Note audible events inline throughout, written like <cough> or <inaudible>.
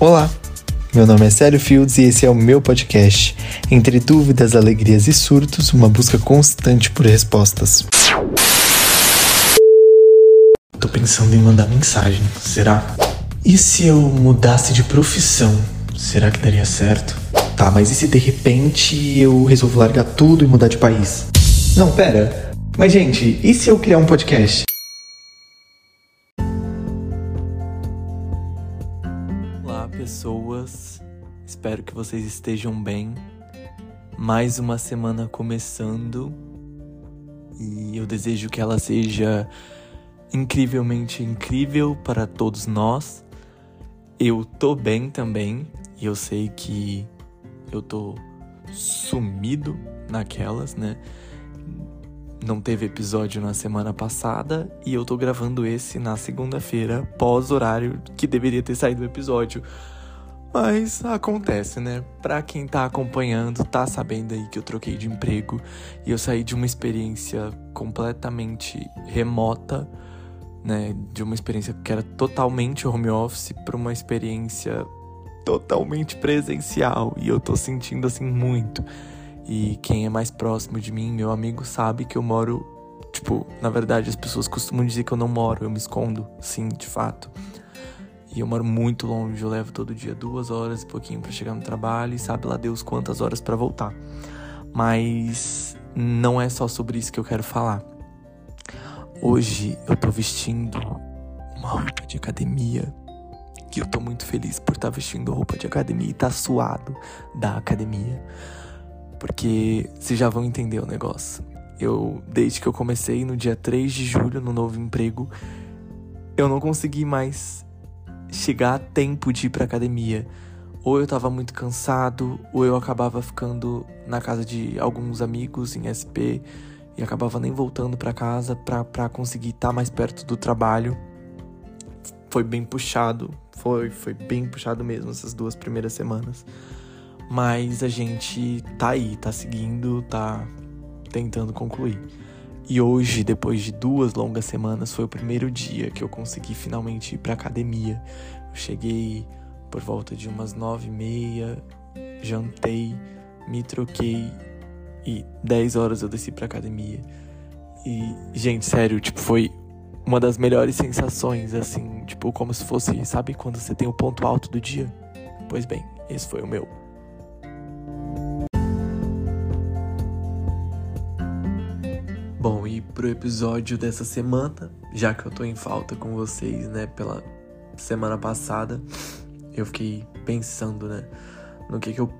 Olá, meu nome é Célio Fields e esse é o meu podcast. Entre dúvidas, alegrias e surtos, uma busca constante por respostas. Tô pensando em mandar mensagem, será? E se eu mudasse de profissão? Será que daria certo? Tá, mas e se de repente eu resolvo largar tudo e mudar de país? Não, pera. Mas gente, e se eu criar um podcast? Espero que vocês estejam bem. Mais uma semana começando e eu desejo que ela seja incrivelmente incrível para todos nós. Eu tô bem também e eu sei que eu tô sumido naquelas, né? Não teve episódio na semana passada e eu tô gravando esse na segunda-feira, pós horário que deveria ter saído o episódio. Mas acontece, né? Pra quem tá acompanhando, tá sabendo aí que eu troquei de emprego e eu saí de uma experiência completamente remota, né? De uma experiência que era totalmente home office para uma experiência totalmente presencial e eu tô sentindo assim muito. E quem é mais próximo de mim, meu amigo, sabe que eu moro. Tipo, na verdade, as pessoas costumam dizer que eu não moro, eu me escondo, sim, de fato. E eu moro muito longe, eu levo todo dia duas horas e pouquinho para chegar no trabalho e sabe lá Deus quantas horas para voltar. Mas não é só sobre isso que eu quero falar. Hoje eu tô vestindo uma roupa de academia que eu tô muito feliz por estar tá vestindo roupa de academia e tá suado da academia. Porque vocês já vão entender o negócio. Eu, desde que eu comecei no dia 3 de julho no novo emprego, eu não consegui mais chegar a tempo de ir pra academia. Ou eu tava muito cansado, ou eu acabava ficando na casa de alguns amigos em SP e acabava nem voltando para casa pra conseguir estar tá mais perto do trabalho. Foi bem puxado, foi, foi bem puxado mesmo essas duas primeiras semanas. Mas a gente tá aí, tá seguindo, tá tentando concluir. E hoje, depois de duas longas semanas, foi o primeiro dia que eu consegui finalmente ir pra academia. Eu cheguei por volta de umas nove e meia, jantei, me troquei e dez horas eu desci pra academia. E, gente, sério, tipo, foi uma das melhores sensações, assim, tipo, como se fosse, sabe quando você tem o ponto alto do dia? Pois bem, esse foi o meu. Bom, e pro episódio dessa semana, já que eu tô em falta com vocês, né, pela semana passada, eu fiquei pensando, né, no que que eu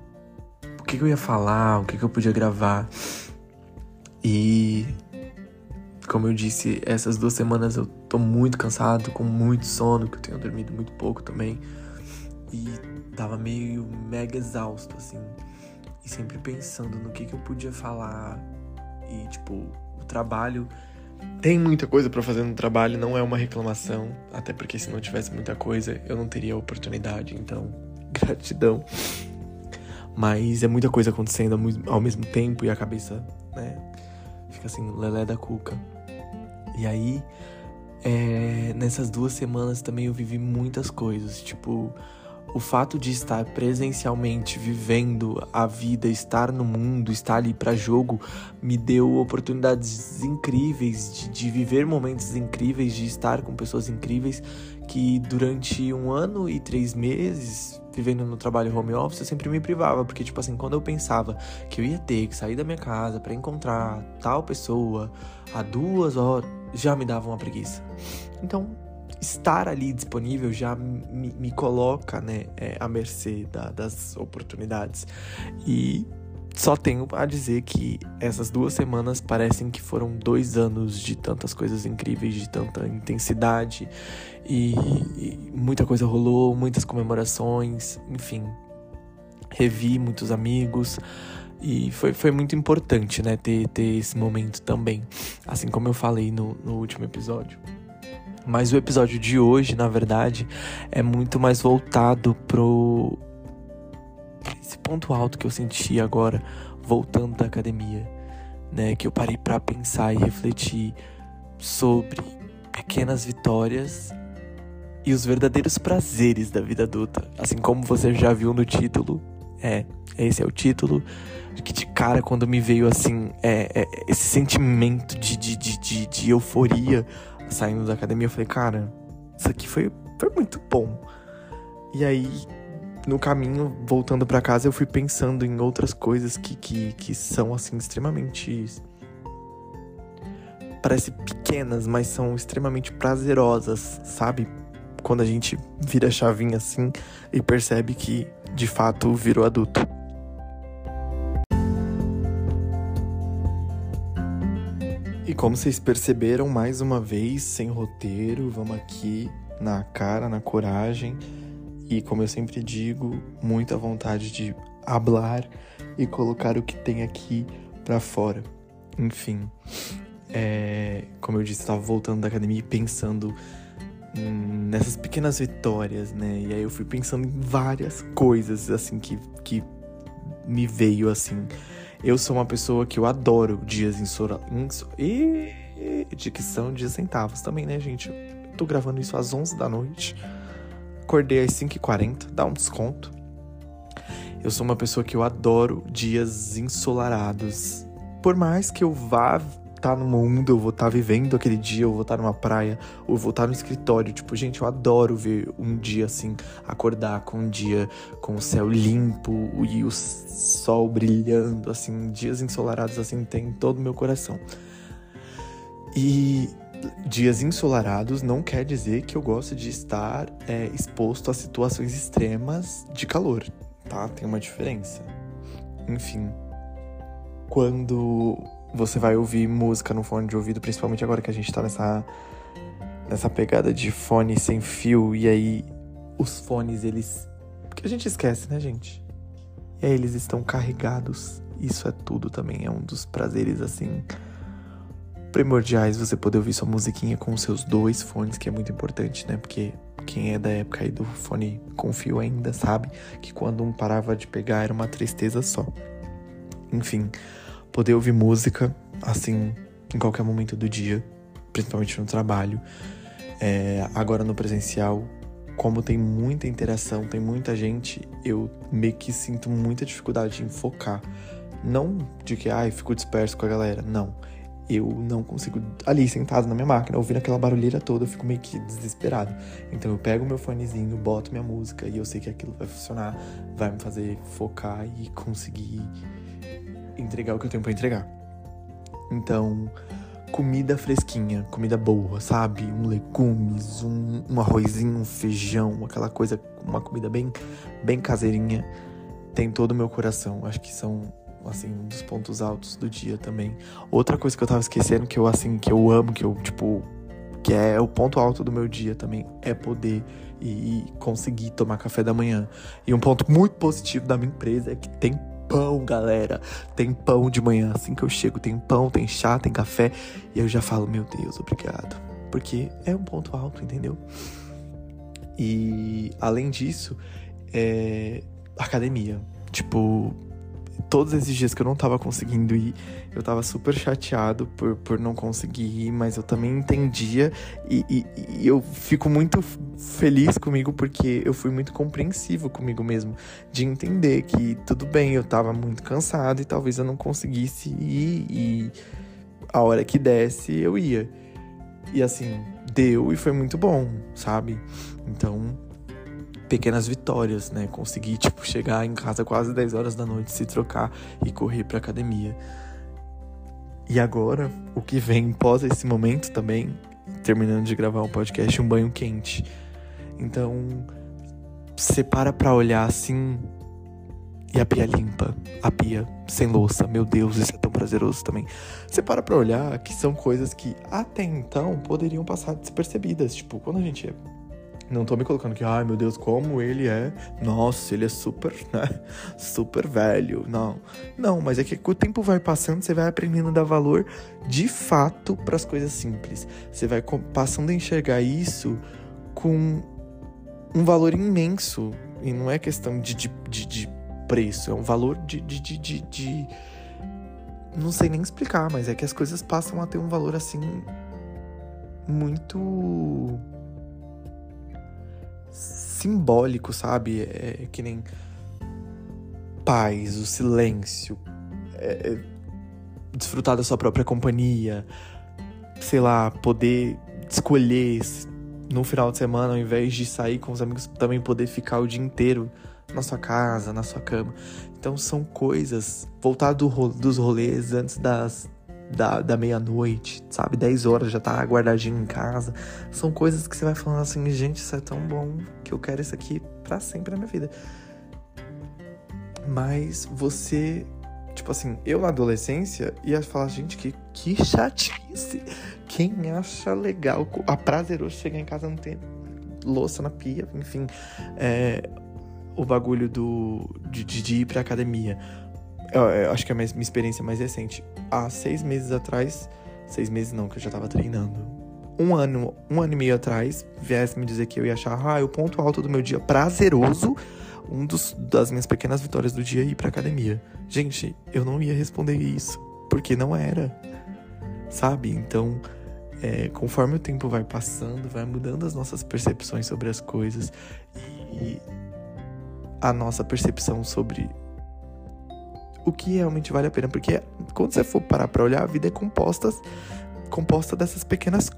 o que que eu ia falar, o que que eu podia gravar. E como eu disse, essas duas semanas eu tô muito cansado, com muito sono, que eu tenho dormido muito pouco também. E tava meio mega exausto assim. E sempre pensando no que que eu podia falar e tipo o trabalho. Tem muita coisa para fazer no trabalho, não é uma reclamação, até porque se não tivesse muita coisa, eu não teria oportunidade, então, <laughs> gratidão. Mas é muita coisa acontecendo ao mesmo tempo e a cabeça, né, fica assim, lelé da cuca. E aí, é, nessas duas semanas também eu vivi muitas coisas, tipo, o fato de estar presencialmente vivendo a vida, estar no mundo, estar ali para jogo, me deu oportunidades incríveis de, de, viver momentos incríveis, de estar com pessoas incríveis que durante um ano e três meses vivendo no trabalho home office eu sempre me privava porque tipo assim quando eu pensava que eu ia ter que sair da minha casa para encontrar tal pessoa a duas horas já me dava uma preguiça. Então estar ali disponível já me, me coloca né, é, à mercê da, das oportunidades. E só tenho a dizer que essas duas semanas parecem que foram dois anos de tantas coisas incríveis, de tanta intensidade e, e muita coisa rolou, muitas comemorações, enfim. Revi muitos amigos e foi, foi muito importante, né, ter, ter esse momento também, assim como eu falei no, no último episódio. Mas o episódio de hoje, na verdade, é muito mais voltado pro esse ponto alto que eu senti agora voltando da academia, né, que eu parei para pensar e refletir sobre pequenas vitórias e os verdadeiros prazeres da vida adulta. Assim como você já viu no título, é, esse é o título. Que de cara, quando me veio assim, é, é, esse sentimento de, de, de, de, de euforia saindo da academia, eu falei, cara, isso aqui foi, foi muito bom. E aí, no caminho, voltando para casa, eu fui pensando em outras coisas que, que, que são, assim, extremamente. Parece pequenas, mas são extremamente prazerosas, sabe? Quando a gente vira a chavinha assim e percebe que de fato virou adulto. E como vocês perceberam, mais uma vez, sem roteiro, vamos aqui na cara, na coragem e, como eu sempre digo, muita vontade de hablar e colocar o que tem aqui para fora. Enfim, é, como eu disse, estava voltando da academia e pensando nessas pequenas vitórias, né? E aí eu fui pensando em várias coisas, assim, que, que me veio, assim. Eu sou uma pessoa que eu adoro dias Sora... E dicção de centavos também, né, gente? Eu tô gravando isso às 11 da noite. Acordei às 5h40, dá um desconto. Eu sou uma pessoa que eu adoro dias ensolarados. Por mais que eu vá estar tá no mundo, eu vou estar tá vivendo aquele dia, eu vou estar tá numa praia, ou eu vou estar no escritório. Tipo, gente, eu adoro ver um dia assim, acordar com um dia com o céu limpo e o sol brilhando, assim, dias ensolarados assim, tem todo o meu coração. E dias ensolarados não quer dizer que eu gosto de estar é, exposto a situações extremas de calor, tá? Tem uma diferença. Enfim, quando você vai ouvir música no fone de ouvido, principalmente agora que a gente tá nessa, nessa pegada de fone sem fio, e aí os fones, eles. que a gente esquece, né, gente? E aí eles estão carregados. Isso é tudo também, é um dos prazeres, assim primordiais você poder ouvir sua musiquinha com os seus dois fones, que é muito importante, né? Porque quem é da época aí do fone com fio ainda sabe que quando um parava de pegar era uma tristeza só. Enfim, poder ouvir música assim em qualquer momento do dia, principalmente no trabalho. É, agora no presencial, como tem muita interação, tem muita gente, eu meio que sinto muita dificuldade em focar. Não de que, ai, fico disperso com a galera. Não eu não consigo, ali sentado na minha máquina, ouvindo aquela barulheira toda, eu fico meio que desesperado. Então eu pego meu fonezinho, boto minha música e eu sei que aquilo vai funcionar, vai me fazer focar e conseguir entregar o que eu tenho para entregar. Então, comida fresquinha, comida boa, sabe? Um legumes, um, um arrozinho, um feijão, aquela coisa, uma comida bem, bem caseirinha, tem todo o meu coração. Acho que são assim, um dos pontos altos do dia também. Outra coisa que eu tava esquecendo, que eu, assim, que eu amo, que eu, tipo, que é o ponto alto do meu dia também, é poder e, conseguir tomar café da manhã. E um ponto muito positivo da minha empresa é que tem pão, galera. Tem pão de manhã. Assim que eu chego, tem pão, tem chá, tem café. E eu já falo, meu Deus, obrigado. Porque é um ponto alto, entendeu? E além disso, é academia. Tipo, todos esses dias que eu não tava conseguindo ir, eu tava super chateado por, por não conseguir ir, mas eu também entendia e, e, e, eu fico muito feliz comigo porque eu fui muito compreensivo comigo mesmo, de entender que tudo bem, eu tava muito cansado e talvez eu não conseguisse ir e a hora que desse eu ia. E assim, deu e foi muito bom, sabe? Então, pequenas vitórias, né? Conseguir, tipo, chegar em casa quase 10 horas da noite, se trocar e correr pra academia. E agora, o que vem pós esse momento também, terminando de gravar um podcast, um banho quente. Então, você para pra olhar assim e a pia limpa, a pia sem louça, meu Deus, isso é tão prazeroso também. Você para pra olhar que são coisas que até então poderiam passar despercebidas. Tipo, quando a gente não tô me colocando que, ai meu Deus, como ele é. Nossa, ele é super, <laughs> né? Super velho. Não. Não, mas é que o tempo vai passando, você vai aprendendo a dar valor de fato para as coisas simples. Você vai passando a enxergar isso com um valor imenso. E não é questão de, de, de, de preço, é um valor de, de, de, de, de. Não sei nem explicar, mas é que as coisas passam a ter um valor assim. Muito simbólico, sabe? É que nem paz, o silêncio, é, é, desfrutar da sua própria companhia, sei lá, poder escolher no final de semana, ao invés de sair com os amigos, também poder ficar o dia inteiro na sua casa, na sua cama. Então são coisas, voltar do, dos rolês antes das, da, da meia-noite, sabe? 10 horas já tá guardadinho em casa. São coisas que você vai falando assim, gente, isso é tão bom que eu quero isso aqui para sempre na minha vida. Mas você, tipo assim, eu na adolescência ia falar, gente, que, que chatice. Quem acha legal, a prazeroso chegar em casa não ter louça na pia, enfim. É, o bagulho do, de, de ir pra academia. Eu, eu acho que é a minha, minha experiência mais recente. Há seis meses atrás, seis meses não, que eu já tava treinando. Um ano, um ano e meio atrás, viesse me dizer que eu ia achar, ah, o ponto alto do meu dia prazeroso um dos, das minhas pequenas vitórias do dia é ir pra academia. Gente, eu não ia responder isso, porque não era, sabe? Então, é, conforme o tempo vai passando, vai mudando as nossas percepções sobre as coisas e a nossa percepção sobre o que realmente vale a pena. Porque quando você for parar pra olhar, a vida é composta, composta dessas pequenas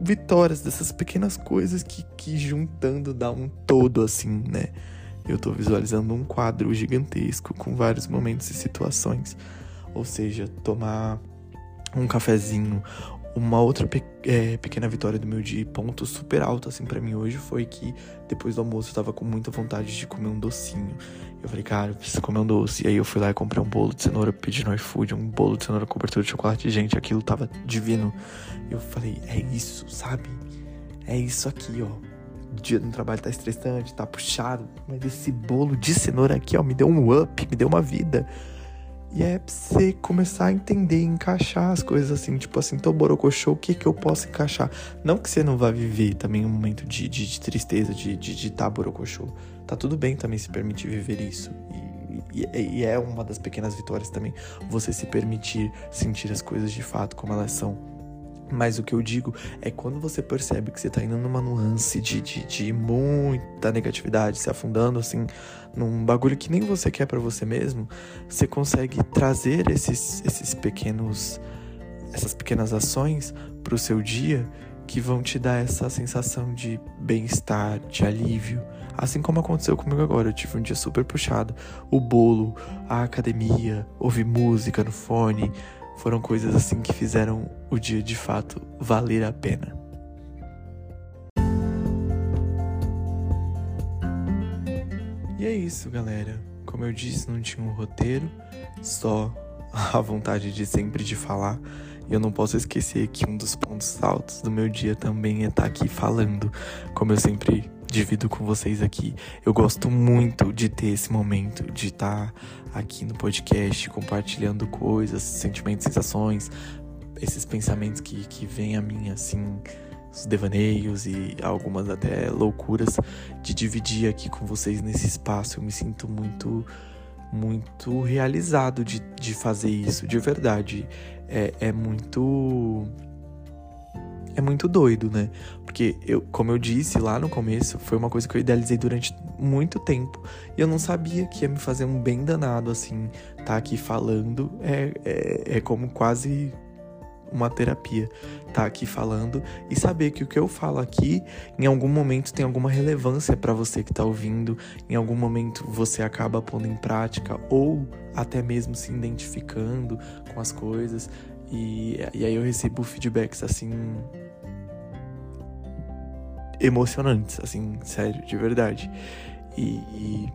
vitórias, dessas pequenas coisas que, que juntando dá um todo, assim, né? eu tô visualizando um quadro gigantesco com vários momentos e situações. Ou seja, tomar um cafezinho. Uma outra pe é, pequena vitória do meu dia, ponto super alto assim para mim hoje, foi que depois do almoço eu tava com muita vontade de comer um docinho. Eu falei, cara, eu preciso comer um doce. E aí eu fui lá e comprei um bolo de cenoura, pedi no iFood, um bolo de cenoura cobertura de chocolate. Gente, aquilo tava divino. Eu falei, é isso, sabe? É isso aqui, ó dia no trabalho tá estressante, tá puxado, mas esse bolo de cenoura aqui, ó, me deu um up, me deu uma vida. E é você começar a entender, encaixar as coisas assim, tipo assim, tô borocochô, o que que eu posso encaixar? Não que você não vá viver também um momento de, de, de tristeza, de, de, de tá borocochô. Tá tudo bem também se permitir viver isso. E, e, e é uma das pequenas vitórias também, você se permitir sentir as coisas de fato como elas são. Mas o que eu digo é quando você percebe que você tá indo numa nuance de, de, de muita negatividade, se afundando assim num bagulho que nem você quer para você mesmo, você consegue trazer esses, esses pequenos essas pequenas ações pro seu dia que vão te dar essa sensação de bem-estar, de alívio. Assim como aconteceu comigo agora, eu tive um dia super puxado. O bolo, a academia, ouvir música no fone, foram coisas assim que fizeram o dia de fato valer a pena. E é isso, galera. Como eu disse, não tinha um roteiro, só a vontade de sempre de falar. E eu não posso esquecer que um dos pontos altos do meu dia também é estar tá aqui falando, como eu sempre divido com vocês aqui. Eu gosto muito de ter esse momento, de estar aqui no podcast compartilhando coisas, sentimentos, sensações, esses pensamentos que, que vêm a mim, assim, os devaneios e algumas até loucuras, de dividir aqui com vocês nesse espaço. Eu me sinto muito, muito realizado de, de fazer isso, de verdade. É, é muito é muito doido, né? Porque eu, como eu disse lá no começo, foi uma coisa que eu idealizei durante muito tempo. E eu não sabia que ia me fazer um bem danado, assim, tá aqui falando. É, é, é como quase uma terapia. Tá aqui falando e saber que o que eu falo aqui, em algum momento tem alguma relevância para você que tá ouvindo, em algum momento você acaba pondo em prática ou até mesmo se identificando com as coisas. E, e aí eu recebo feedbacks assim emocionantes, assim, sério, de verdade. E, e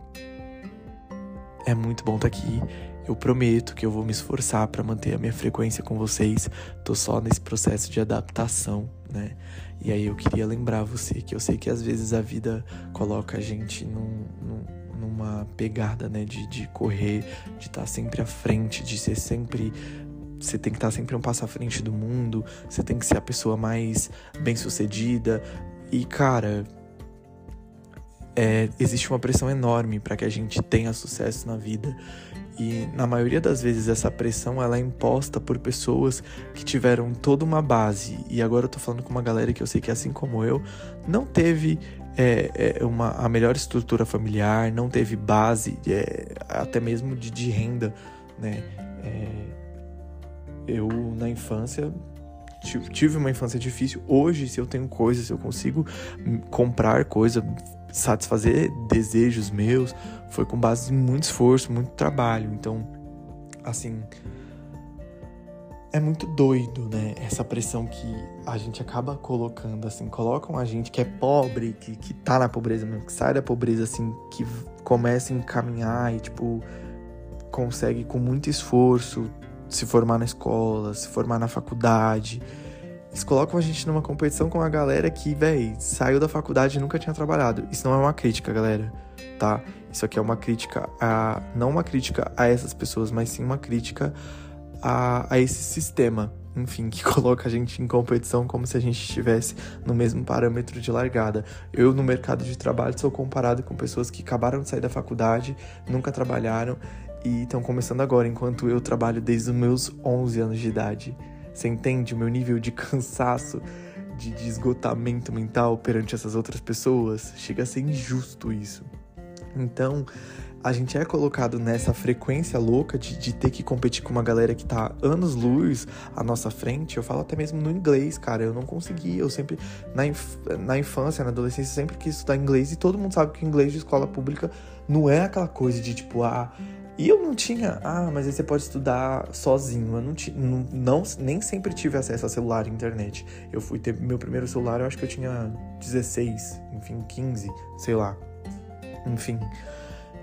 é muito bom estar tá aqui. Eu prometo que eu vou me esforçar para manter a minha frequência com vocês. Tô só nesse processo de adaptação, né? E aí eu queria lembrar você que eu sei que às vezes a vida coloca a gente num, num, numa pegada, né? De, de correr, de estar tá sempre à frente, de ser sempre você tem que estar tá sempre um passo à frente do mundo, você tem que ser a pessoa mais bem-sucedida, e, cara, é, existe uma pressão enorme para que a gente tenha sucesso na vida. E na maioria das vezes essa pressão ela é imposta por pessoas que tiveram toda uma base. E agora eu tô falando com uma galera que eu sei que assim como eu, não teve é, é uma, a melhor estrutura familiar, não teve base, é, até mesmo de, de renda, né? É, eu na infância tive uma infância difícil. Hoje, se eu tenho coisas, se eu consigo comprar coisa, satisfazer desejos meus, foi com base em muito esforço, muito trabalho. Então, assim, é muito doido, né? Essa pressão que a gente acaba colocando, assim, colocam a gente que é pobre, que, que tá na pobreza mesmo, que sai da pobreza, assim, que começa a encaminhar e, tipo, consegue com muito esforço se formar na escola, se formar na faculdade. Eles colocam a gente numa competição com a galera que, véi, saiu da faculdade e nunca tinha trabalhado. Isso não é uma crítica, galera, tá? Isso aqui é uma crítica a. Não uma crítica a essas pessoas, mas sim uma crítica a, a esse sistema, enfim, que <laughs> coloca a gente em competição como se a gente estivesse no mesmo parâmetro de largada. Eu, no mercado de trabalho, sou comparado com pessoas que acabaram de sair da faculdade, nunca trabalharam e estão começando agora, enquanto eu trabalho desde os meus 11 anos de idade. Você entende o meu nível de <laughs> cansaço, de, de esgotamento mental perante essas outras pessoas? Chega a ser injusto isso. Então, a gente é colocado nessa frequência louca de, de, ter que competir com uma galera que tá anos-luz à nossa frente. Eu falo até mesmo no inglês, cara. Eu não consegui. Eu sempre, na, inf na infância, na adolescência, sempre quis estudar inglês. E todo mundo sabe que o inglês de escola pública não é aquela coisa de tipo, ah, e eu não tinha, ah, mas aí você pode estudar sozinho. Eu não, não, não, nem sempre tive acesso a celular e internet. Eu fui ter meu primeiro celular, eu acho que eu tinha 16, enfim, 15, sei lá. Enfim.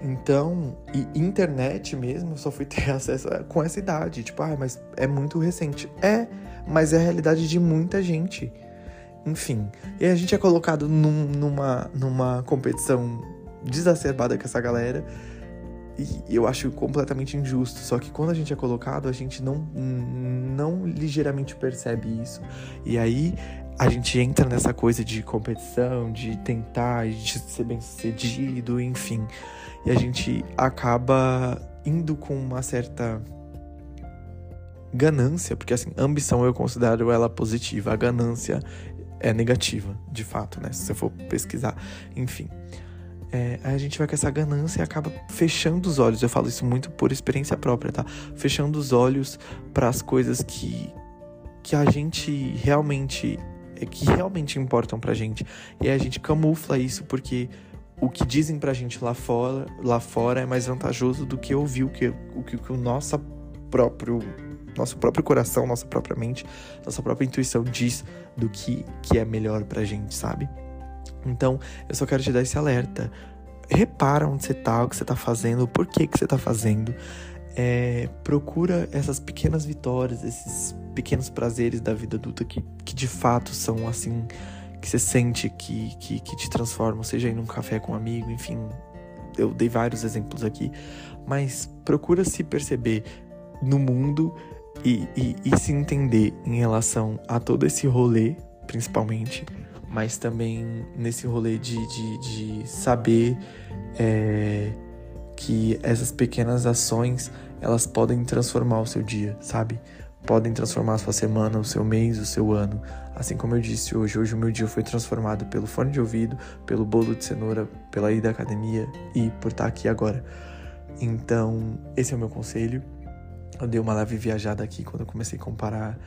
Então, e internet mesmo, eu só fui <laughs> ter acesso com essa idade. Tipo, ah, mas é muito recente. É, mas é a realidade de muita gente. Enfim. E a gente é colocado num, numa, numa competição desacerbada com essa galera e eu acho completamente injusto. Só que quando a gente é colocado, a gente não, não ligeiramente percebe isso. E aí a gente entra nessa coisa de competição, de tentar, de ser bem sucedido, enfim. E a gente acaba indo com uma certa ganância, porque assim, ambição eu considero ela positiva, a ganância é negativa, de fato, né? Se você for pesquisar, enfim é, a gente vai com essa ganância e acaba fechando os olhos. Eu falo isso muito por experiência própria, tá? Fechando os olhos para as coisas que, que a gente realmente. É, que realmente importam pra gente. E a gente camufla isso porque o que dizem pra gente lá fora, lá fora é mais vantajoso do que ouvir o que o, que, o nosso próprio nosso próprio coração, nossa própria mente, nossa própria intuição diz do que, que é melhor pra gente, sabe? Então, eu só quero te dar esse alerta. Repara onde você tá, o que você tá fazendo, por que, que você tá fazendo. É, procura essas pequenas vitórias, esses pequenos prazeres da vida adulta que, que de fato são assim, que você sente que, que, que te transformam, seja em um café com um amigo, enfim. Eu dei vários exemplos aqui, mas procura se perceber no mundo e, e, e se entender em relação a todo esse rolê, principalmente mas também nesse rolê de, de, de saber é, que essas pequenas ações elas podem transformar o seu dia, sabe? Podem transformar a sua semana, o seu mês, o seu ano. Assim como eu disse hoje, hoje o meu dia foi transformado pelo fone de ouvido, pelo bolo de cenoura, pela ida à academia e por estar aqui agora. Então, esse é o meu conselho. Eu dei uma leve viajada aqui quando eu comecei a comparar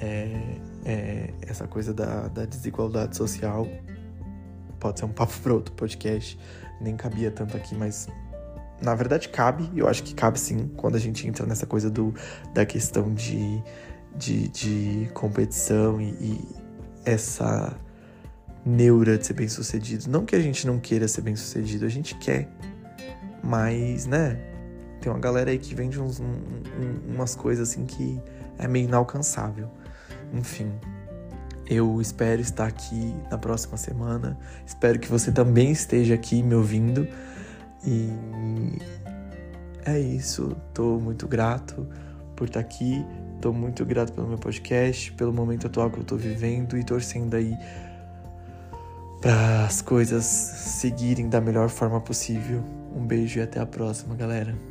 é, é, essa coisa da, da desigualdade social. Pode ser um papo para outro podcast, nem cabia tanto aqui, mas na verdade cabe, eu acho que cabe sim, quando a gente entra nessa coisa do, da questão de, de, de competição e, e essa neura de ser bem sucedido. Não que a gente não queira ser bem sucedido, a gente quer, mas, né, tem uma galera aí que vende uns, um, um, umas coisas assim que é meio inalcançável. Enfim, eu espero estar aqui na próxima semana. Espero que você também esteja aqui me ouvindo. E é isso. Tô muito grato por estar aqui. Tô muito grato pelo meu podcast, pelo momento atual que eu tô vivendo e torcendo aí para as coisas seguirem da melhor forma possível. Um beijo e até a próxima, galera.